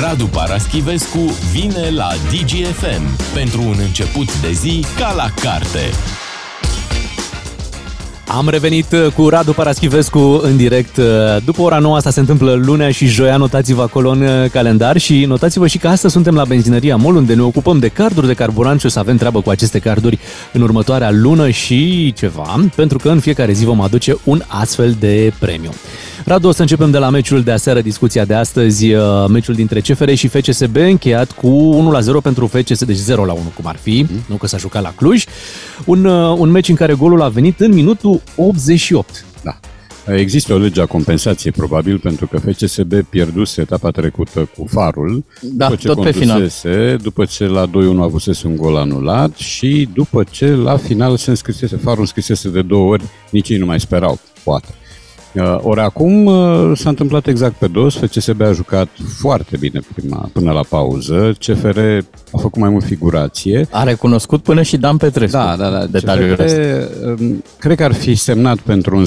Radu Paraschivescu vine la DGFM pentru un început de zi ca la carte. Am revenit uh, cu Radu Paraschivescu în direct. Uh, după ora 9 asta se întâmplă lunea și joia, notați-vă acolo în uh, calendar și notați-vă și că astăzi suntem la benzinăria MOL unde ne ocupăm de carduri de carburant și o să avem treabă cu aceste carduri în următoarea lună și ceva, pentru că în fiecare zi vom aduce un astfel de premiu. Radu, o să începem de la meciul de aseară, discuția de astăzi, uh, meciul dintre CFR și FCSB, încheiat cu 1 la 0 pentru FCSB, deci 0 la 1 cum ar fi, mm. nu că s-a jucat la Cluj. Un, uh, un meci în care golul a venit în minutul 88. Da. Există o lege a compensației, probabil, pentru că FCSB pierduse etapa trecută cu farul, da, după ce tot pe final. după ce la 2-1 avusese un gol anulat și după ce la final se înscrisese, farul înscrisese de două ori, nici ei nu mai sperau, poate. Uh, ori acum uh, s-a întâmplat exact pe dos, FCSB a jucat foarte bine prima, până la pauză, CFR a făcut mai mult figurație. A recunoscut până și Dan Petrescu. Da, da, da. Detaliul CFR, um, cred că ar fi semnat pentru un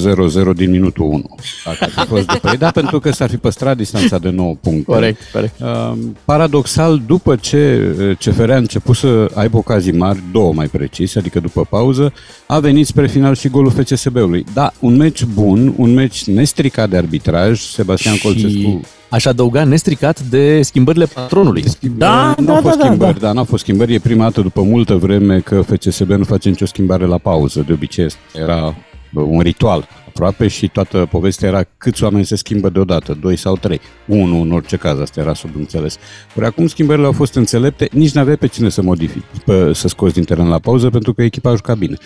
0-0 din minutul 1. Dacă ar fi fost după ei, da, pentru că s-ar fi păstrat distanța de 9 puncte. Corect, corect. Um, paradoxal, după ce uh, CFR a început să aibă ocazii mari, două mai precis, adică după pauză, a venit spre final și golul FCSB-ului. Da, un meci bun, un meci nestricat de arbitraj, Sebastian și... Colțescu aș adăuga nestricat de schimbările patronului. Da, da, da, fost da, schimbări, da. da, n-au fost schimbări. E prima dată după multă vreme că FCSB nu face nicio schimbare la pauză. De obicei era un ritual aproape și toată povestea era câți oameni se schimbă deodată, doi sau trei. Unul în orice caz, asta era sub înțeles. Ori acum schimbările au fost înțelepte, nici n-avea pe cine să modifici, să scoți din teren la pauză, pentru că echipa a jucat bine.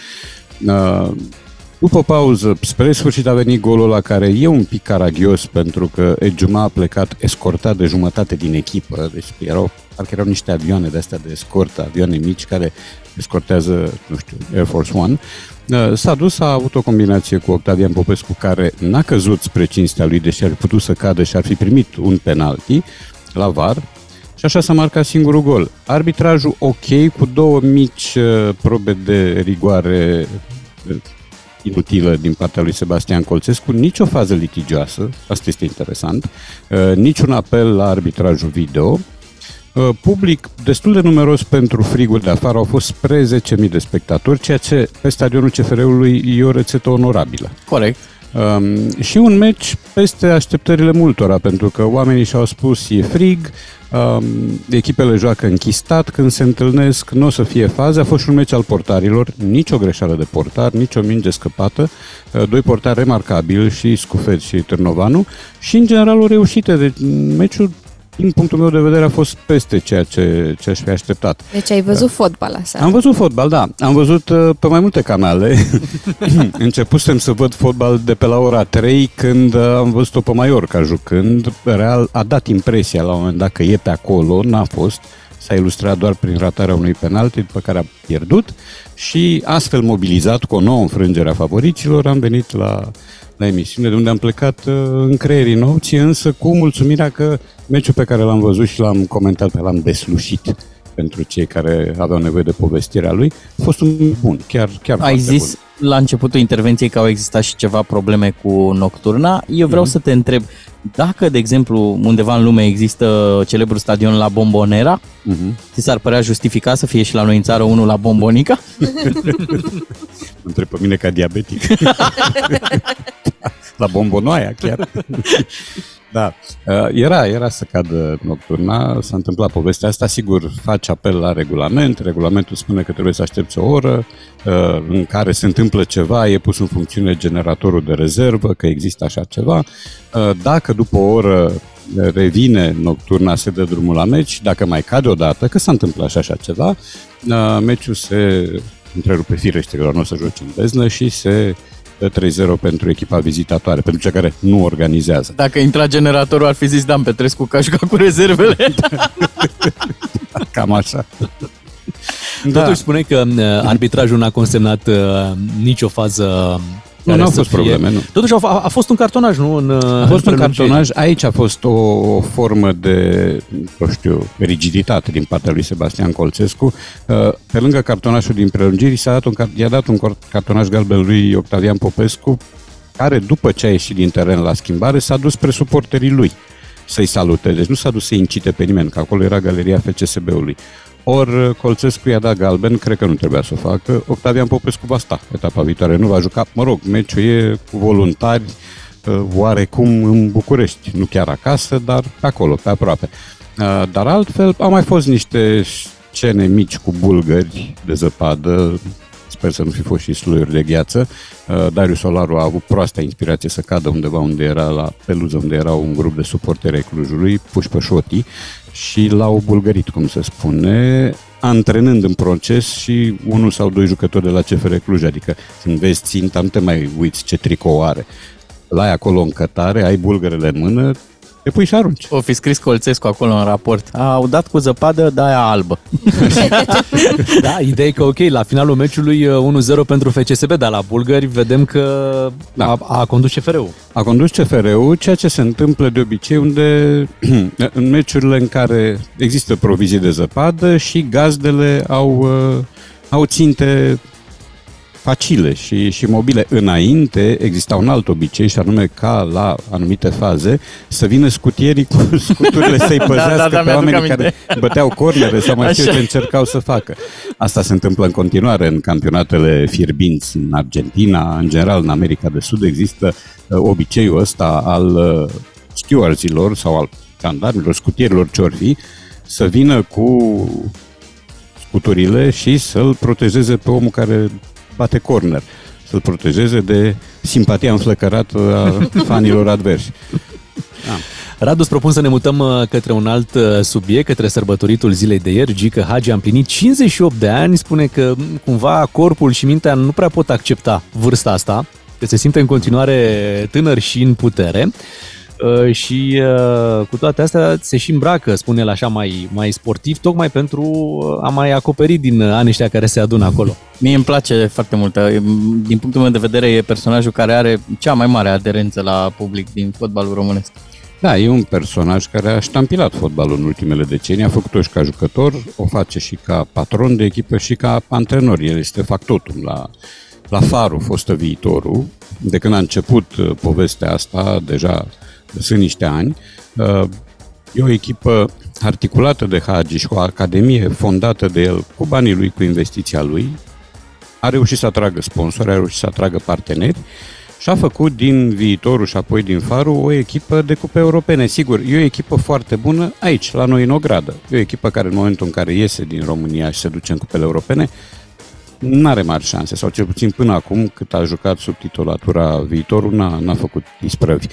Uh, după pauză, spre sfârșit a venit golul la care e un pic caragios pentru că Ejuma a plecat escortat de jumătate din echipă, deci erau, parcă erau niște avioane de astea de escort, avioane mici care escortează, nu știu, Air Force One. Uh, s-a dus, a avut o combinație cu Octavian Popescu care n-a căzut spre cinstea lui, deși ar fi putut să cadă și ar fi primit un penalti la VAR, și așa s-a marcat singurul gol. Arbitrajul ok, cu două mici uh, probe de rigoare inutilă din partea lui Sebastian Colțescu, nicio fază litigioasă, asta este interesant, uh, niciun apel la arbitrajul video, uh, public destul de numeros pentru frigul de afară, au fost spre 10.000 de spectatori, ceea ce pe stadionul CFR-ului e o rețetă onorabilă. Corect. Um, și un meci peste așteptările multora, pentru că oamenii și-au spus e frig, um, echipele joacă închistat, când se întâlnesc nu o să fie faze. A fost și un meci al portarilor, nicio greșeală de portar, nicio minge scăpată, uh, doi portari remarcabili și Scufet și Târnovanu și în general o reușită. Deci meciul din punctul meu de vedere, a fost peste ceea ce, ce aș fi așteptat. Deci ai văzut fotbal așa? Am văzut fotbal, da. Am văzut uh, pe mai multe canale. Începusem să văd fotbal de pe la ora 3 când uh, am văzut-o pe Mallorca jucând. Real a dat impresia la un moment dat că e pe acolo, n-a fost. S-a ilustrat doar prin ratarea unui penalti pe care a pierdut și astfel mobilizat cu o nouă înfrângere a favoriților am venit la la emisiune, de unde am plecat uh, în creierii nopții, însă cu mulțumirea că meciul pe care l-am văzut și l-am comentat, l-am deslușit pentru cei care aveau nevoie de povestirea lui, a fost un bun, chiar, chiar Ai zis bun. la începutul intervenției că au existat și ceva probleme cu Nocturna. Eu vreau mm-hmm. să te întreb, dacă, de exemplu, undeva în lume există celebrul stadion la Bombonera, mm-hmm. ți s-ar părea justificat să fie și la noi în țară unul la Bombonica? Întreb pe mine ca diabetic. la bombonoaia chiar. Da, uh, era, era să cadă nocturna, s-a întâmplat povestea asta, sigur, faci apel la regulament, regulamentul spune că trebuie să aștepți o oră uh, în care se întâmplă ceva, e pus în funcțiune generatorul de rezervă, că există așa ceva. Uh, dacă după o oră revine nocturna, se dă drumul la meci, dacă mai cade o dată, că s-a întâmplat și așa ceva, meciul se întrerupe firește, că nu o să joci în beznă și se 3-0 pentru echipa vizitatoare, pentru cei care nu organizează. Dacă intra generatorul, ar fi zis Dan Petrescu că a jucat cu rezervele. Cam așa. Da. Totuși spune că uh, arbitrajul n-a consemnat uh, nicio fază nu, nu au fost fie... probleme, nu. Totuși a, a fost un cartonaj, nu? În, a fost un cartonaj. Aici a fost o, o formă de, nu știu, rigiditate din partea lui Sebastian Colțescu. Uh, pe lângă cartonajul din prelungiri, s-a dat un, i-a dat un cartonaj galben lui Octavian Popescu, care după ce a ieșit din teren la schimbare s-a dus spre suporterii lui. să-i salute. Deci nu s-a dus să incite pe nimeni, că acolo era galeria FCSB-ului. Ori Colțescu i-a dat galben, cred că nu trebuia să o facă. Octavian Popescu va sta etapa viitoare, nu va juca. Mă rog, meciul e cu voluntari, uh, oarecum în București, nu chiar acasă, dar pe acolo, pe aproape. Uh, dar altfel, au mai fost niște scene mici cu bulgări de zăpadă, sper să nu fi fost și sluiuri de gheață. Uh, Darius Solaru a avut proasta inspirație să cadă undeva unde era la peluză, unde era un grup de suporteri ai Clujului, puși pe șotii și l-au bulgărit, cum se spune, antrenând în proces și unul sau doi jucători de la CFR Cluj, adică când vezi ținta, nu te mai uiți ce tricou are. La ai acolo în cătare, ai bulgărele în mână, te pui și arunci. O fi scris Colțescu acolo în raport. Au dat cu zăpadă, da aia albă. da, ideea e că ok, la finalul meciului 1-0 pentru FCSB, dar la bulgări vedem că da. a, a condus CFR-ul. A condus CFR-ul, ceea ce se întâmplă de obicei unde în meciurile în care există provizii de zăpadă și gazdele au, au ținte facile și, și mobile. Înainte exista un alt obicei și anume ca la anumite faze să vină scutierii cu scuturile să-i păzească da, da, da, pe oamenii care băteau cornere sau mai știu ce încercau să facă. Asta se întâmplă în continuare în campionatele fierbinți în Argentina, în general în America de Sud există uh, obiceiul ăsta al uh, stewardsilor sau al jandarmilor, scutierilor ce fi, să vină cu scuturile și să-l protejeze pe omul care bate corner, să-l protejeze de simpatia înflăcărată a fanilor adversi. Da. Radu, îți propun să ne mutăm uh, către un alt uh, subiect, către sărbătoritul zilei de ieri. Gică Hagi a împlinit 58 de ani, spune că cumva corpul și mintea nu prea pot accepta vârsta asta, că se simte în continuare tânăr și în putere. Uh, și uh, cu toate astea se și îmbracă, spune el așa, mai, mai sportiv, tocmai pentru a mai acoperi din anii ăștia care se adună acolo. Mie îmi place foarte mult. Din punctul meu de vedere e personajul care are cea mai mare aderență la public din fotbalul românesc. Da, e un personaj care a ștampilat fotbalul în ultimele decenii, a făcut-o și ca jucător, o face și ca patron de echipă și ca antrenor. El este factotum la, la Faru, fostă viitorul. De când a început uh, povestea asta, deja sunt niște ani. Uh, e o echipă articulată de Hagi și o academie fondată de el cu banii lui, cu investiția lui. A reușit să atragă sponsori, a reușit să atragă parteneri și a făcut din viitorul și apoi din Faru o echipă de cupe europene. Sigur, e o echipă foarte bună aici, la noi în Ogradă. E o echipă care în momentul în care iese din România și se duce în cupele europene, nu are mari șanse, sau cel puțin până acum, cât a jucat sub titulatura viitorul, n-a, n-a făcut isprăvi.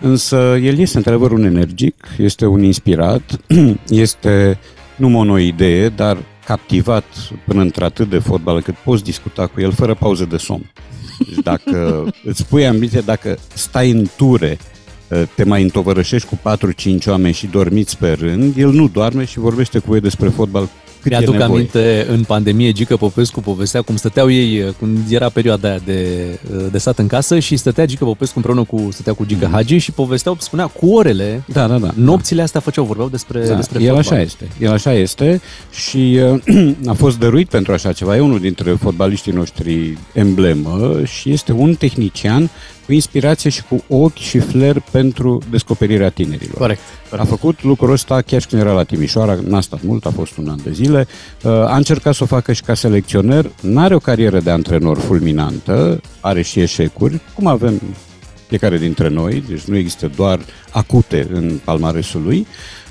Însă el este într-adevăr un energic, este un inspirat, este nu o idee, dar captivat până într-atât de fotbal încât poți discuta cu el fără pauză de somn. Deci dacă îți pui ambiție, dacă stai în ture, te mai întovărășești cu 4-5 oameni și dormiți pe rând, el nu doarme și vorbește cu voi despre fotbal cât Mi-aduc e aminte, în pandemie, Gică Popescu povestea cum stăteau ei, uh, când era perioada aia de, uh, de sat în casă și stătea Gică Popescu împreună cu, stătea cu Gică mm. Hagi și povesteau, spunea, cu orele, da, da, da, nopțile astea făceau, vorbeau despre, da, despre El fotbal. așa este, el așa este și uh, a fost dăruit pentru așa ceva. E unul dintre fotbaliștii noștri emblemă și este un tehnician cu inspirație și cu ochi și flair pentru descoperirea tinerilor. Corect. corect. A făcut lucrul ăsta chiar și când era la Timișoara, n-a stat mult, a fost un an de zile. Uh, a încercat să o facă și ca selecționer, n-are o carieră de antrenor fulminantă, are și eșecuri, cum avem fiecare dintre noi, deci nu există doar acute în palmaresul lui,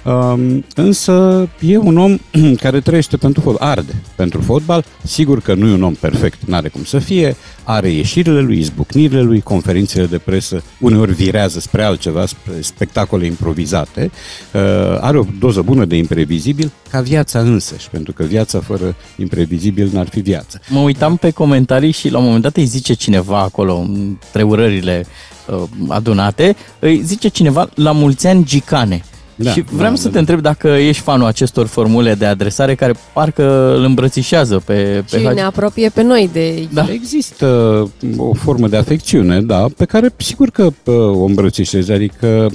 Um, însă e un om care trăiește pentru fotbal, arde pentru fotbal. Sigur că nu e un om perfect, nu are cum să fie, are ieșirile lui, izbucnirile lui, conferințele de presă, uneori virează spre altceva, spre spectacole improvizate. Uh, are o doză bună de imprevizibil, ca viața însăși, pentru că viața fără imprevizibil n-ar fi viață. Mă uitam pe comentarii și la un moment dat îi zice cineva acolo, între urările uh, adunate, îi zice cineva la mulți ani gicane. Da, și vreau da, să da, te da. întreb dacă ești fanul acestor formule de adresare care parcă îl îmbrățișează pe, pe Și Hagi. ne apropie pe noi de Da. Există o formă de afecțiune, da, pe care sigur că o îmbrățișezi, adică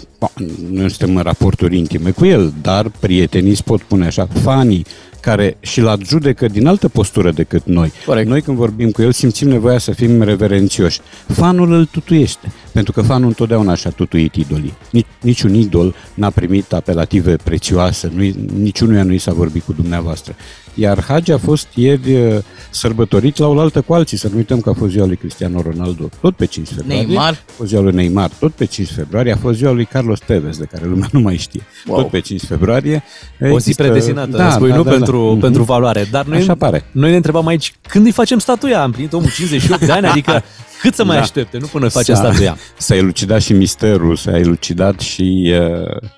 nu suntem în raporturi intime cu el, dar prietenii îți pot pune așa, fanii care și-l adjudecă din altă postură decât noi. Corect. Noi când vorbim cu el simțim nevoia să fim reverențioși. Fanul îl tutuiește, pentru că fanul întotdeauna și-a tutuit idolii. Nici, niciun idol n-a primit apelative prețioase, nu, niciunuia nu i s-a vorbit cu dumneavoastră. Iar Hagi a fost ieri uh, sărbătorit la oaltă cu alții. Să nu uităm că a fost ziua lui Cristiano Ronaldo, tot pe 5 februarie. Neymar. A fost ziua lui Neymar, tot pe 5 februarie. A fost ziua lui Carlos Tevez, de care lumea nu mai știe. Wow. Tot pe 5 februarie. O zi predestinată, da, spui, da, nu da, pentru, da. pentru valoare. Dar noi, Așa pare. noi ne întrebam aici, când îi facem statuia? Am primit omul 58 de ani, adică cât să mai da. aștepte, nu până face statuia. S-a elucidat și misterul, s-a elucidat și uh,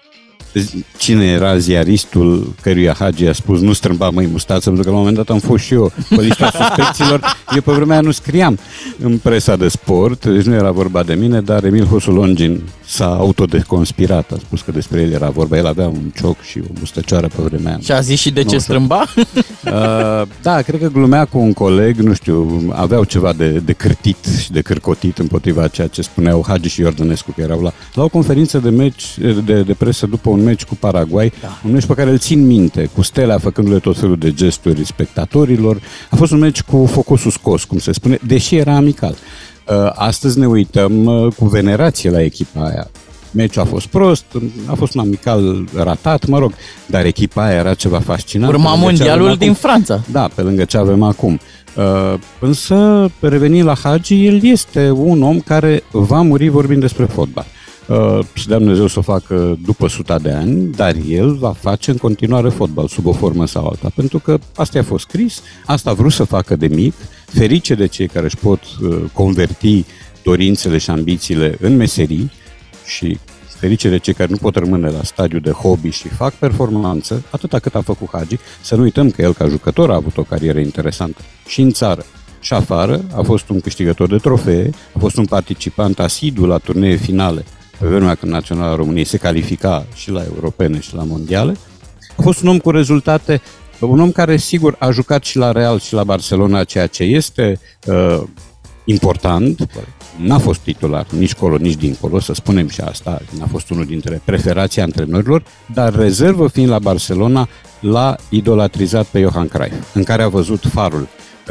cine era ziaristul căruia Hagi a spus nu strâmba măi mustață, pentru că la un moment dat am fost și eu pe lista suspecților. Eu pe vremea nu scriam în presa de sport, deci nu era vorba de mine, dar Emil Hosulongin s-a autodeconspirat, a spus că despre el era vorba. El avea un cioc și o mustăcioară pe vremea. Și a zis și de ce strâmba? Uh, da, cred că glumea cu un coleg, nu știu, aveau ceva de, de cârtit și de cârcotit împotriva ceea ce spuneau Hagi și Iordănescu, că erau la, la o conferință de meci, de, de presă după un meci cu Paraguay, da. un meci pe care îl țin minte, cu Stelea făcându-le tot felul de gesturi spectatorilor. A fost un meci cu focusul scos, cum se spune, deși era amical. Uh, astăzi ne uităm uh, cu venerație la echipa aia. Meciul a fost prost, a fost un amical ratat, mă rog, dar echipa aia era ceva fascinant. Urma mondialul din Franța. Da, pe lângă ce avem acum. Uh, însă, revenind la Hagi, el este un om care va muri vorbind despre fotbal. Uh, să dea Dumnezeu să o facă după suta de ani, dar el va face în continuare fotbal, sub o formă sau alta, pentru că asta a fost scris, asta a vrut să facă de mic, ferice de cei care își pot uh, converti dorințele și ambițiile în meserii și ferice de cei care nu pot rămâne la stadiu de hobby și fac performanță, atâta cât a făcut Hagi, să nu uităm că el ca jucător a avut o carieră interesantă și în țară și afară, a fost un câștigător de trofee, a fost un participant asidu la turnee finale pe vremea când Naționala României se califica și la europene și la mondiale. A fost un om cu rezultate, un om care sigur a jucat și la Real și la Barcelona, ceea ce este uh, important. N-a fost titular nici colo, nici dincolo, să spunem și asta, n-a fost unul dintre preferații antrenorilor, dar rezervă fiind la Barcelona, l-a idolatrizat pe Johan Cruyff, în care a văzut farul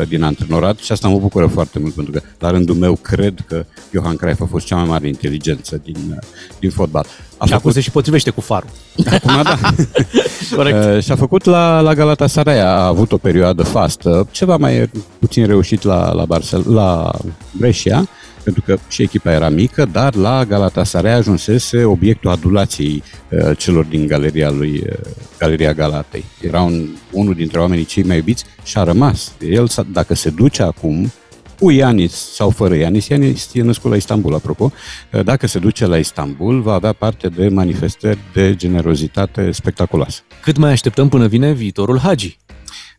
din antrenorat și asta mă bucură foarte mult pentru că la rândul meu cred că Johan Cruyff a fost cea mai mare inteligență din, din fotbal. A și făcut... acum se și potrivește cu farul. Acum da. Corect. Uh, și a făcut la, la Galatasaray, a avut o perioadă fastă, ceva mai puțin reușit la, la, Barcel- la Brescia, pentru că și echipa era mică, dar la Galatasaray ajunsese obiectul adulației uh, celor din galeria lui, uh, Galeria Galatei. Era un, unul dintre oamenii cei mai iubiți și a rămas. El, dacă se duce acum, cu Ianis sau fără Ianis, Ianis e născut la Istanbul, apropo, uh, dacă se duce la Istanbul, va avea parte de manifestări de generozitate spectaculoase. Cât mai așteptăm până vine viitorul Hagi?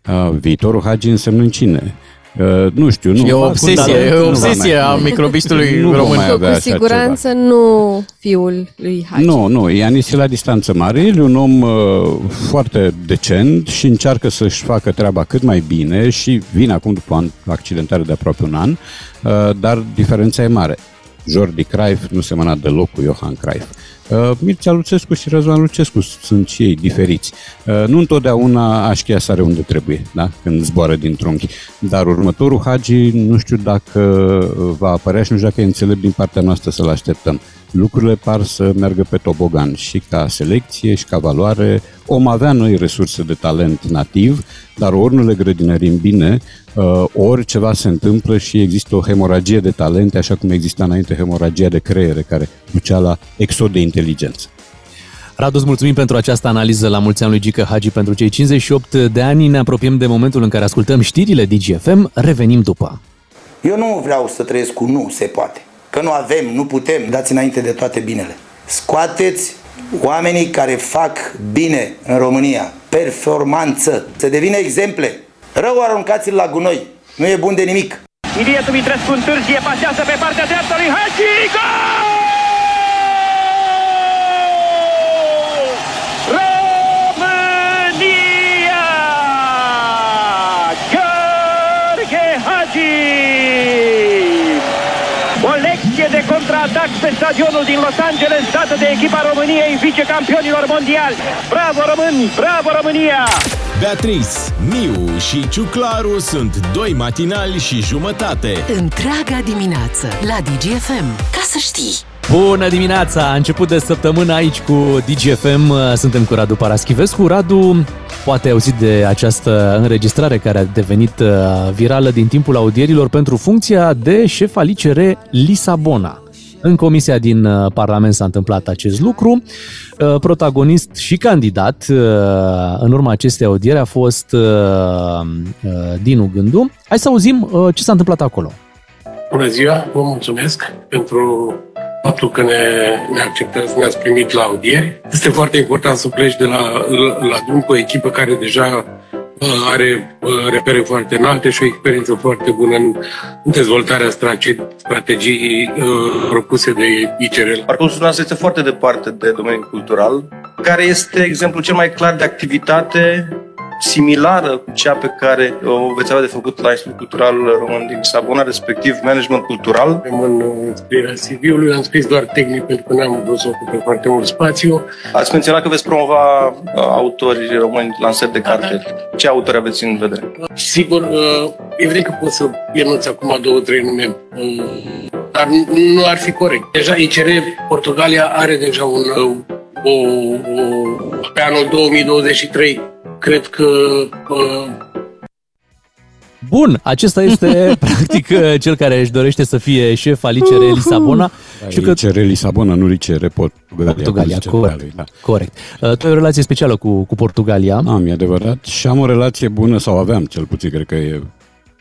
Uh, viitorul Hagi însemnând cine? Uh, nu știu, nu. E o obsesie, e o obsesie a microbistului nu român. Mai avea cu siguranță ceva. nu fiul lui Hagi. Nu, nu, Ianis e la distanță mare, el e un om uh, foarte decent și încearcă să-și facă treaba cât mai bine și vine acum după un accidentare de aproape un an, uh, dar diferența e mare. Jordi Cruyff nu semăna deloc cu Johan Cruyff. Uh, Mircea Lucescu și Răzvan Lucescu sunt și ei diferiți. Uh, nu întotdeauna așchia sare unde trebuie, da? când zboară din trunchi. Dar următorul Hagi nu știu dacă va apărea și nu știu dacă e înțelept din partea noastră să-l așteptăm. Lucrurile par să meargă pe tobogan și ca selecție și ca valoare om avea noi resurse de talent nativ, dar ori nu le grădinărim bine, uh, ori ceva se întâmplă și există o hemoragie de talente, așa cum exista înainte hemoragia de creiere, care ducea la exod de inteligență. Radu, îți mulțumim pentru această analiză la mulți ani lui Gică Hagi pentru cei 58 de ani. Ne apropiem de momentul în care ascultăm știrile DGFM. Revenim după. Eu nu vreau să trăiesc cu nu se poate. Că nu avem, nu putem, dați înainte de toate binele. Scoateți oamenii care fac bine în România, performanță, să devină exemple. Rău aruncați-l la gunoi, nu e bun de nimic. Ilietu Mitrescu întârzie, pasează pe partea dreaptă lui Hagi, gol! De contraatac pe stadionul din Los Angeles, dată de echipa României, vicecampionilor mondiali. Bravo români! Bravo România! Beatrice, Miu și Ciuclaru sunt doi matinali și jumătate. Întreaga dimineață la DGFM. Ca să știi! Bună dimineața! A început de săptămână aici cu DGFM. Suntem cu Radu Paraschivescu. Radu, poate ai auzit de această înregistrare care a devenit uh, virală din timpul audierilor pentru funcția de șef al ICR Lisabona. În comisia din uh, Parlament s-a întâmplat acest lucru. Uh, protagonist și candidat în urma acestei audieri a fost Dinu Gându. Hai să auzim ce s-a întâmplat acolo. Bună ziua, vă mulțumesc pentru faptul că ne, ne acceptați, ne-ați primit la audieri. Este foarte important să pleci de la, la, la drum cu o echipă care deja uh, are uh, repere foarte înalte și o experiență foarte bună în, în dezvoltarea strategii uh, propuse de ICRL. Parcursul nostru este foarte departe de domeniul cultural, care este exemplul cel mai clar de activitate similară cu cea pe care o veți avea de făcut la Institutul Cultural Român din Sabona, respectiv management cultural. În scrierea CV-ului am scris doar tehnic pentru că n-am vrut să ocupe foarte mult spațiu. Ați menționat că veți promova uh, autori români lansări de carte. Ce autori aveți în vedere? Sigur, uh, evident că pot să enunț acum două, trei nume, uh, dar nu ar fi corect. Deja ICR Portugalia are deja un, o, o, pe anul 2023 cred că Bun, acesta este practic cel care își dorește să fie șef al ICR Lisabona. Da, și că... ICR Lisabona, nu ICR Portugalia. Portugalia, corect. Da. corect. Uh, tu ai o relație specială cu, cu Portugalia. Am, e adevărat. Și am o relație bună, sau aveam cel puțin, cred că e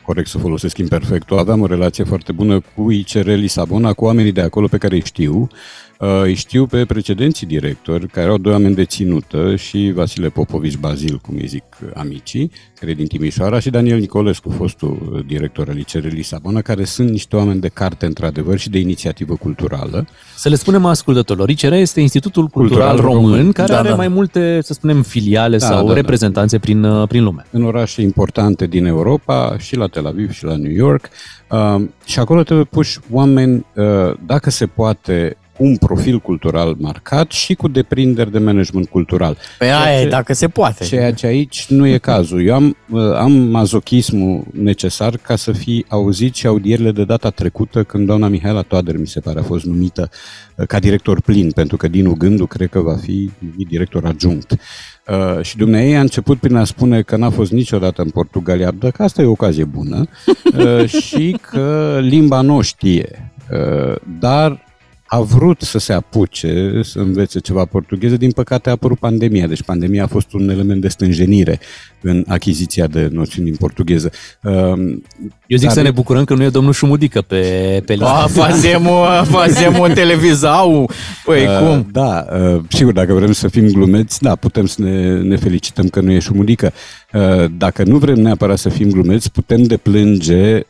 corect să folosesc imperfectul. Aveam o relație foarte bună cu ICR Lisabona, cu oamenii de acolo pe care îi știu Uh, îi știu pe precedenții directori, care erau doi oameni de ținută, și Vasile Popovici Bazil, cum îi zic amicii, care e din Timișoara, și Daniel Nicolescu, fostul director al ICR Lisabona, care sunt niște oameni de carte, într-adevăr, și de inițiativă culturală. Să le spunem ascultătorilor, ICR este Institutul Cultural, Cultural Român, Român, care da, are da. mai multe, să spunem, filiale da, sau da, da. reprezentanțe da. Prin, uh, prin lume. În orașe importante din Europa, și la Tel Aviv și la New York, uh, și acolo trebuie puși oameni, uh, dacă se poate, un profil cultural marcat și cu deprinderi de management cultural. Pe aia ce, dacă se poate. Ceea ce aici nu e cazul. Eu am, uh, am mazochismul necesar ca să fi auzit și audierile de data trecută când doamna Mihaela Toader, mi se pare, a fost numită uh, ca director plin, pentru că Dinu Gându cred că va fi numit director adjunct. Uh, și dumneavoastră a început prin a spune că n-a fost niciodată în Portugalia, dar că asta e o ocazie bună uh, și că limba nu știe. Uh, dar a vrut să se apuce, să învețe ceva portugheză, din păcate a apărut pandemia, deci pandemia a fost un element de stânjenire în achiziția de noțiuni în portugheză. Um, Eu zic Dar... să ne bucurăm că nu e domnul Șumudică pe, pe listă. Ah, fazem, fazem un televizau. Păi uh, cum? Da, uh, sigur, dacă vrem să fim glumeți, da, putem să ne, ne felicităm că nu e Șumudică. Uh, dacă nu vrem neapărat să fim glumeți, putem deplânge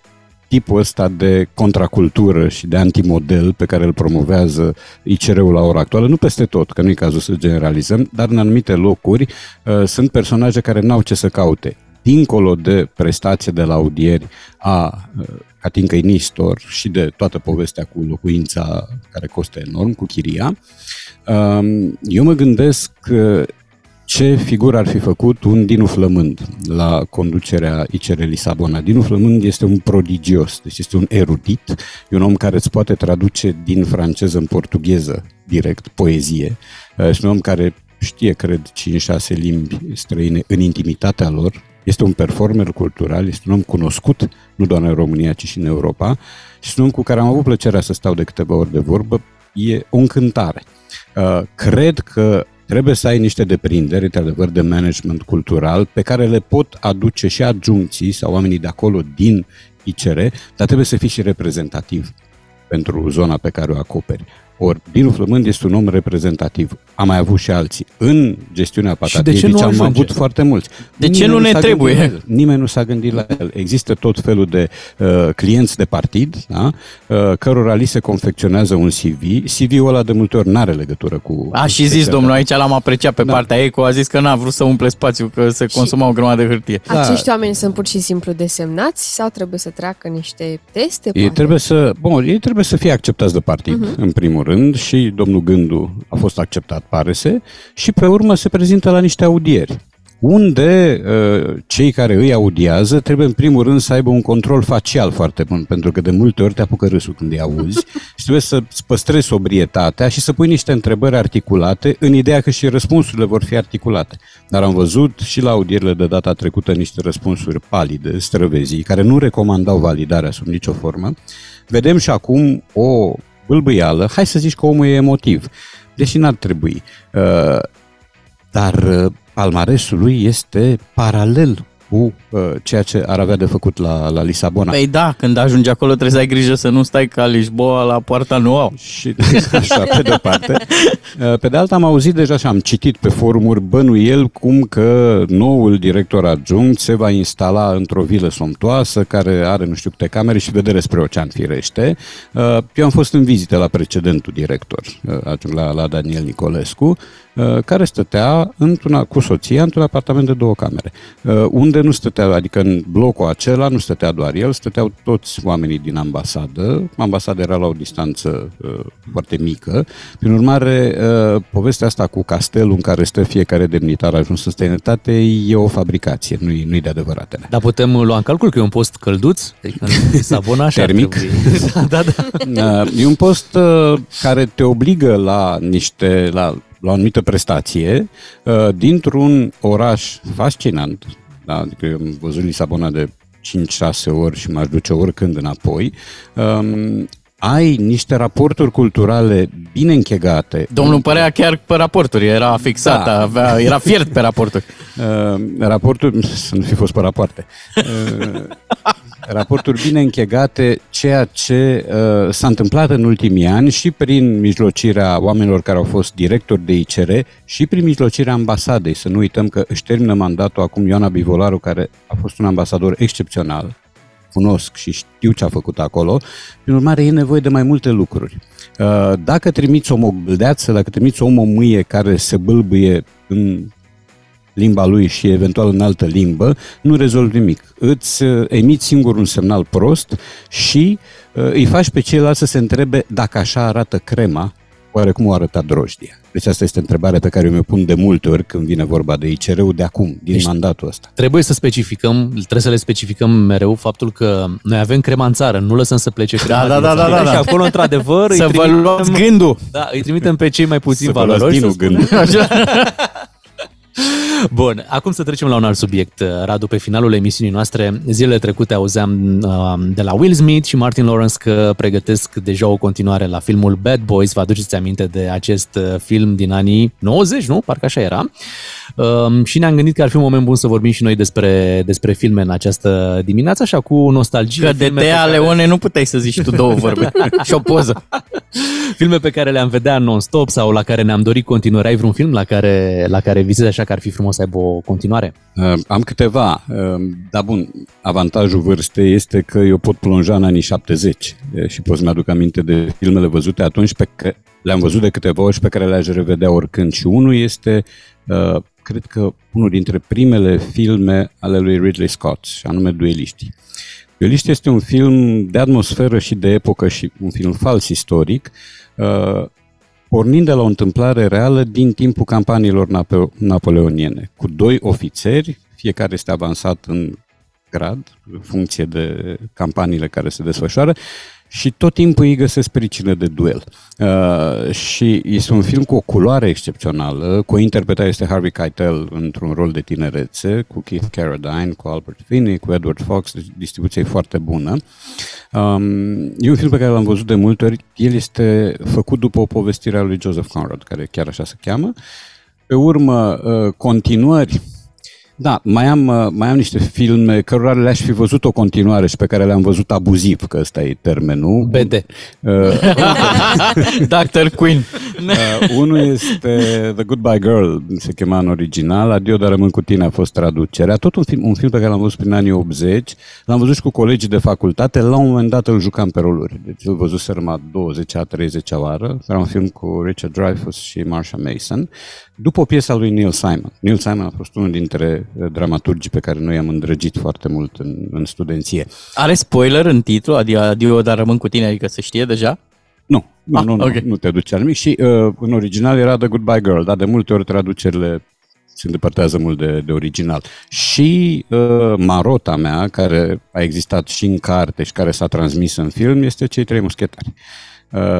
tipul ăsta de contracultură și de antimodel pe care îl promovează ICR-ul la ora actuală, nu peste tot, că nu e cazul să generalizăm, dar în anumite locuri uh, sunt personaje care n-au ce să caute. Dincolo de prestație de la audieri a uh, Catinca Nistor și de toată povestea cu locuința care costă enorm, cu chiria, uh, eu mă gândesc că ce figură ar fi făcut un Dinu Flămând la conducerea ICR Lisabona? Dinu Flămând este un prodigios, deci este un erudit, e un om care îți poate traduce din franceză în portugheză direct poezie, este un om care știe, cred, 5-6 limbi străine în intimitatea lor, este un performer cultural, este un om cunoscut, nu doar în România, ci și în Europa, și este un om cu care am avut plăcerea să stau de câteva ori de vorbă, e o încântare. Uh, cred că Trebuie să ai niște deprinderi, într-adevăr, de management cultural pe care le pot aduce și adjuncții sau oamenii de acolo din ICR, dar trebuie să fii și reprezentativ pentru zona pe care o acoperi. Ori Dinu Flămând este un om reprezentativ. Am mai avut și alții. În gestiunea Patatiedici am ajunge? avut foarte mulți. De Nimeni ce nu ne trebuie? Nimeni nu s-a gândit la el. Există tot felul de uh, clienți de partid, da? uh, cărora li se confecționează un CV. CV-ul ăla de multe ori nu are legătură cu... A, și zis domnul, aici l-am apreciat pe da. partea ECO, a zis că n-a vrut să umple spațiu, că se consuma și... o grămadă de hârtie. Da. Acești oameni sunt pur și simplu desemnați sau trebuie să treacă niște teste? Ei trebuie să, bun, ei trebuie să fie acceptați de partid, uh-huh. în primul rând, și domnul Gându a fost acceptat, pare se, și pe urmă se prezintă la niște audieri unde uh, cei care îi audiază trebuie în primul rând să aibă un control facial foarte bun, pentru că de multe ori te apucă râsul când îi auzi și trebuie să păstrezi sobrietatea și să pui niște întrebări articulate în ideea că și răspunsurile vor fi articulate. Dar am văzut și la audierile de data trecută niște răspunsuri palide, străvezii, care nu recomandau validarea sub nicio formă. Vedem și acum o bâlbâială, hai să zici că omul e emotiv, deși n-ar trebui. Uh, dar uh, palmaresul lui este paralel cu uh, ceea ce ar avea de făcut la, la Lisabona. Păi da, când ajungi acolo trebuie să ai grijă să nu stai ca Lisboa la poarta nouă. Și așa, pe de parte. Uh, pe de alta am auzit deja și am citit pe forumuri bănuiel cum că noul director adjunct se va instala într-o vilă somtoasă care are nu știu câte camere și vedere spre ocean firește. Uh, eu am fost în vizită la precedentul director, uh, la, la Daniel Nicolescu, uh, care stătea într-una, cu soția într-un apartament de două camere, uh, unde nu stătea, adică în blocul acela nu stătea doar el, stăteau toți oamenii din ambasadă. Ambasada era la o distanță uh, foarte mică. Prin urmare, uh, povestea asta cu castelul în care stă fiecare demnitar ajuns în străinătate e o fabricație, nu-i, nu-i de adevăratele. Dar putem lua în calcul că e un post călduț? Adică în Lisabona așa Termic. da, da. Uh, e un post uh, care te obligă la niște, la, la o anumită prestație uh, dintr-un oraș fascinant, da? Adică eu am văzut Lisabona de 5-6 ori și m-aș duce oricând înapoi. Um, ai niște raporturi culturale bine închegate. Domnul părea chiar pe raporturi, era fixat, da. avea, era fiert pe raporturi. Uh, raporturi, să nu fi fost pe rapoarte. Uh, raporturi bine închegate, ceea ce uh, s-a întâmplat în ultimii ani și prin mijlocirea oamenilor care au fost directori de ICR și prin mijlocirea ambasadei. Să nu uităm că își termină mandatul acum Ioana Bivolaru, care a fost un ambasador excepțional, cunosc și știu ce a făcut acolo, prin urmare e nevoie de mai multe lucruri. Uh, dacă trimiți o mogâldeață, dacă trimiți o mămâie care se bâlbâie în limba lui și eventual în altă limbă, nu rezolvi nimic. Îți uh, emiți singur un semnal prost și uh, îi faci pe ceilalți să se întrebe dacă așa arată crema, oare cum o arăta drojdia. Deci asta este întrebarea pe care eu mi-o pun de multe ori când vine vorba de ICR-ul de acum, din deci mandatul ăsta. Trebuie să specificăm, trebuie să le specificăm mereu faptul că noi avem crema în țară, nu lăsăm să plece crema Da, da, da, da, da. Și acolo, într-adevăr, Să îi vă trimitem- luați gândul. Da, îi trimitem pe cei mai puțin Să vă luați valoroși. dinul să spunem. gândul. Bun, acum să trecem la un alt subiect, Radu. Pe finalul emisiunii noastre, zilele trecute auzeam uh, de la Will Smith și Martin Lawrence că pregătesc deja o continuare la filmul Bad Boys. Vă aduceți aminte de acest uh, film din anii 90, nu? Parcă așa era. Um, și ne-am gândit că ar fi un moment bun să vorbim și noi despre, despre filme în această dimineață, așa cu nostalgie. Că de filme pe Tea care- Leone nu puteai să zici tu două vorbe și o poză. Filme pe care le-am vedea non-stop sau la care ne-am dorit continuare. Ai vreun film la care, la care visezi așa că ar fi frumos să aibă o continuare? Uh, am câteva, uh, dar bun, avantajul vârstei este că eu pot plonja în anii 70 uh, și pot să-mi aduc aminte de filmele văzute atunci pe care le-am văzut de câteva ori și pe care le-aș revedea oricând. Și unul este, uh, cred că unul dintre primele filme ale lui Ridley Scott, și anume Dueliștii. Dueliștii este un film de atmosferă și de epocă și un film fals istoric, uh, pornind de la o întâmplare reală din timpul campaniilor napo- napoleoniene, cu doi ofițeri, fiecare este avansat în grad, în funcție de campaniile care se desfășoară, și tot timpul îi găsesc pricină de duel. Uh, și este un film cu o culoare excepțională, cu o interpretare este Harvey Keitel într-un rol de tinerețe, cu Keith Carradine, cu Albert Finney, cu Edward Fox, deci distribuție e foarte bună. Um, e un film pe care l-am văzut de multe ori. El este făcut după o povestire a lui Joseph Conrad, care chiar așa se cheamă. Pe urmă, uh, continuări. Da, mai am, uh, mai am niște filme cărora le-aș fi văzut o continuare și pe care le-am văzut abuziv, că ăsta e termenul. BD. Uh, Dr. Queen. Uh, unul este The Goodbye Girl, se chema în original, Adio, dar rămân cu tine a fost traducerea. Tot un film, un film pe care l-am văzut prin anii 80, l-am văzut și cu colegii de facultate, la un moment dat îl jucam pe roluri. Deci îl văzusem a 20-a, 30-a oară. Era un film cu Richard Dreyfuss și Marsha Mason, după o piesă a lui Neil Simon. Neil Simon a fost unul dintre uh, dramaturgii pe care noi am îndrăgit foarte mult în, în studenție. Are spoiler în titlu? Adică adio, dar rămân cu tine, adică se știe deja? Nu, nu, Ah, nu, nu, ok. nu te duce la nimic. Și uh, în original era The Goodbye Girl, dar de multe ori traducerile se îndepărtează mult de, de original. Și uh, marota mea, care a existat și în carte și care s-a transmis în film, este Cei Trei Muschetari. Uh,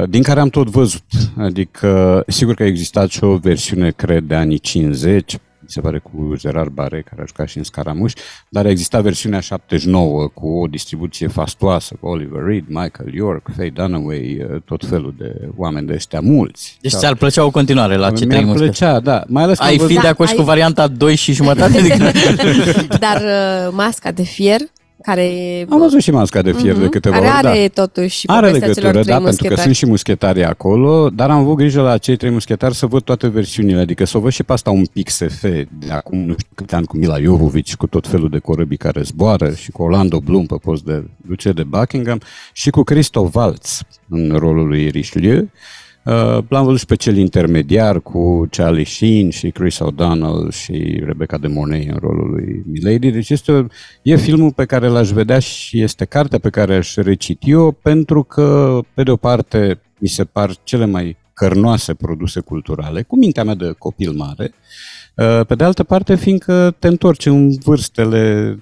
din care am tot văzut. Adică, sigur că a existat și o versiune, cred, de anii 50, mi se pare cu Gerard Bare, care a jucat și în Scaramuș, dar exista versiunea 79 cu o distribuție fastoasă, cu Oliver Reed, Michael York, Faye Dunaway, uh, tot felul de oameni de ăștia mulți. Deci ți-ar plăcea o continuare la ce Mi-ar plăcea, da. Mai ales ai fi de acord și cu varianta 2 și jumătate? Dar uh, masca de fier care... Am văzut și masca de fier uh-huh. de mhm. câteva care ori, are da. totuși Are legătură, da, pentru că sunt și muschetari acolo, dar am avut grijă la cei trei muschetari să văd toate versiunile, adică să o văd și pe asta un pic SF de acum nu știu câte ani cu Mila Jovovici, cu tot felul de corăbii care zboară și cu Orlando Bloom pe post de duce de Buckingham și cu Christoph Waltz în rolul lui Richelieu. Uh, l-am văzut și pe cel intermediar cu Charlie Sheen și Chris O'Donnell și Rebecca de Mornay în rolul lui Milady. Deci este, e filmul pe care l-aș vedea și este cartea pe care aș recit eu pentru că, pe de o parte, mi se par cele mai cărnoase produse culturale, cu mintea mea de copil mare, uh, pe de altă parte, fiindcă te întorci în vârstele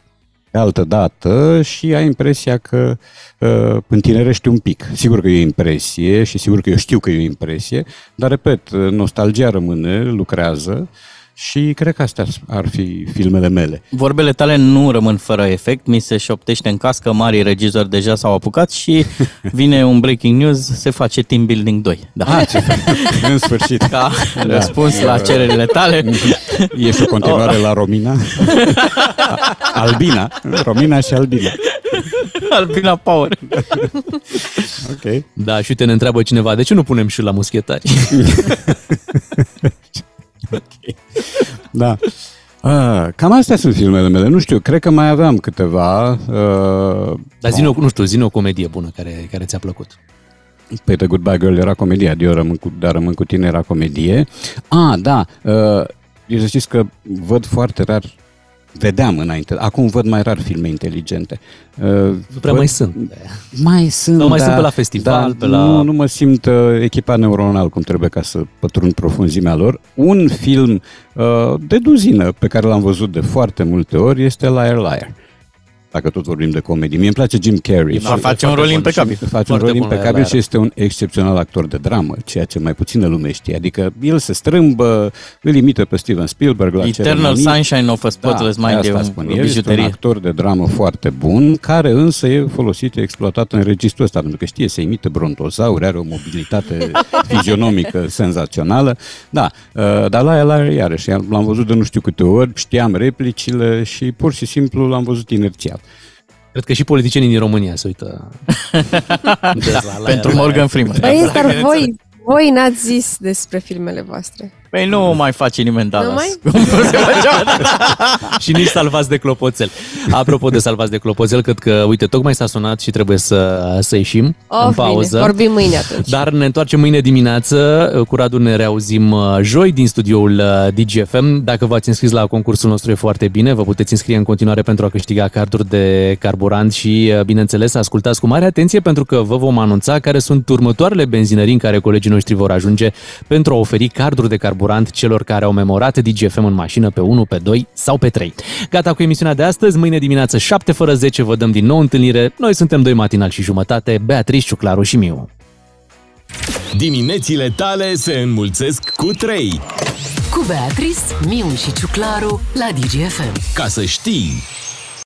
de altă dată și ai impresia că uh, întinerești un pic. Sigur că e o impresie și sigur că eu știu că e o impresie, dar, repet, nostalgia rămâne, lucrează și cred că astea ar fi filmele mele. Vorbele tale nu rămân fără efect, mi se șoptește în cască, mari regizori deja s-au apucat și vine un breaking news, se face Team Building 2. Da. Ah, ce în sfârșit. Ca da. răspuns la cererile tale. Este o continuare oh. la Romina. Albina. Romina și Albina. Albina Power. ok. Da, și uite, ne întreabă cineva, de ce nu punem și la muschetari? ok. Da. Ah, cam astea sunt filmele mele. Nu știu, cred că mai aveam câteva. Uh, Dar zi nu știu, zi o comedie bună care, care ți-a plăcut. Păi The Goodbye Girl era comedie, eu rămân cu, dar rămân cu tine era comedie. Ah, da, uh, eu să știți că văd foarte rar vedeam înainte. Acum văd mai rar filme inteligente. Uh, nu prea văd, mai sunt. Mai sunt, Nu mai da, sunt pe la festival, da, pe la... Nu, nu mă simt uh, echipat neuronal cum trebuie ca să pătrund profunzimea lor. Un film uh, de duzină pe care l-am văzut de foarte multe ori este Liar Liar dacă tot vorbim de comedie. Mie îmi place Jim Carrey. Da, face un rol impecabil. Face un rol impecabil și este un excepțional actor de dramă, ceea ce mai puțină lume știe. Adică el se strâmbă, îl imită pe Steven Spielberg la Eternal ceremonii. Sunshine of a Spotless da, Mind e un, spun. El este un actor de dramă foarte bun, care însă e folosit, e exploatat în registrul ăsta, pentru că știe să imite brontozauri, are o mobilitate fizionomică senzațională. Da, uh, dar la el iarăși, l-am văzut de nu știu câte ori, știam replicile și pur și simplu l-am văzut inerțial. Cred că și politicienii din România se uită. da, la Pentru Morgan Freeman. Băi, dar voi, voi n-ați zis despre filmele voastre. Păi nu mai face nimeni Dallas. Nu mai? și nici salvați de clopoțel. Apropo de salvați de clopoțel, cred că, uite, tocmai s-a sunat și trebuie să, să ieșim oh, în pauză. Bine, vorbim mâine atunci. Dar ne întoarcem mâine dimineață. Cu Radu ne reauzim uh, joi din studioul uh, DGFM. Dacă v-ați înscris la concursul nostru e foarte bine. Vă puteți înscrie în continuare pentru a câștiga carduri de carburant și, uh, bineînțeles, ascultați cu mare atenție pentru că vă vom anunța care sunt următoarele benzinării în care colegii noștri vor ajunge pentru a oferi carduri de carburant carburant celor care au memorat DGFM în mașină pe 1, pe 2 sau pe 3. Gata cu emisiunea de astăzi, mâine dimineață 7 fără 10 vă dăm din nou întâlnire. Noi suntem doi matinal și jumătate, Beatrice, Ciuclaru și Miu. Diminețile tale se înmulțesc cu 3. Cu Beatrice, Miu și Ciuclaru la DGFM. Ca să știi...